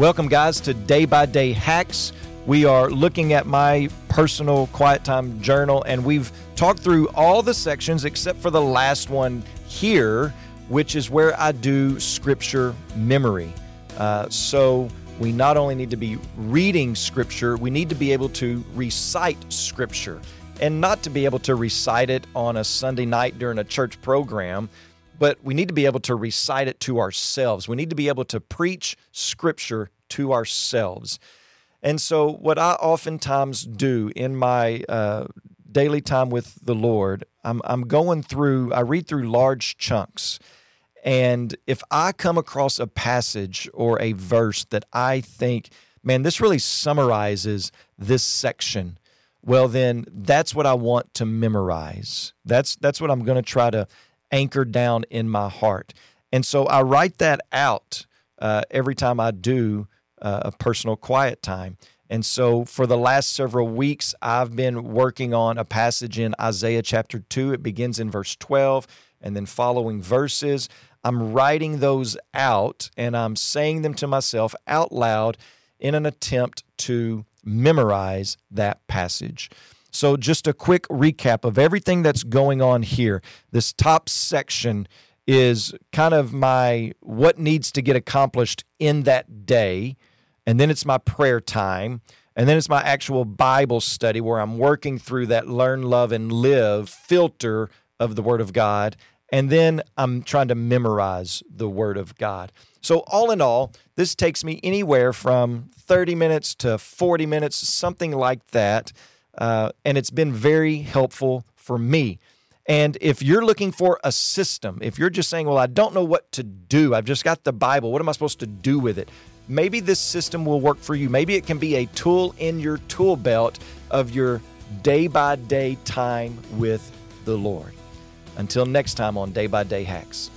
Welcome, guys, to Day by Day Hacks. We are looking at my personal quiet time journal, and we've talked through all the sections except for the last one here, which is where I do scripture memory. Uh, so we not only need to be reading scripture, we need to be able to recite scripture. And not to be able to recite it on a Sunday night during a church program, but we need to be able to recite it to ourselves. We need to be able to preach scripture to ourselves. And so, what I oftentimes do in my uh, daily time with the Lord, I'm, I'm going through, I read through large chunks. And if I come across a passage or a verse that I think, man, this really summarizes this section, well, then that's what I want to memorize. That's, that's what I'm going to try to anchor down in my heart. And so I write that out uh, every time I do uh, a personal quiet time. And so for the last several weeks, I've been working on a passage in Isaiah chapter 2. It begins in verse 12 and then following verses. I'm writing those out and I'm saying them to myself out loud in an attempt to memorize that passage. So, just a quick recap of everything that's going on here. This top section is kind of my what needs to get accomplished in that day. And then it's my prayer time. And then it's my actual Bible study where I'm working through that learn, love, and live filter of the Word of God and then I'm trying to memorize the Word of God. So, all in all, this takes me anywhere from 30 minutes to 40 minutes, something like that. Uh, and it's been very helpful for me. And if you're looking for a system, if you're just saying, well, I don't know what to do, I've just got the Bible, what am I supposed to do with it? Maybe this system will work for you. Maybe it can be a tool in your tool belt of your day by day time with the Lord. Until next time on Day by Day Hacks.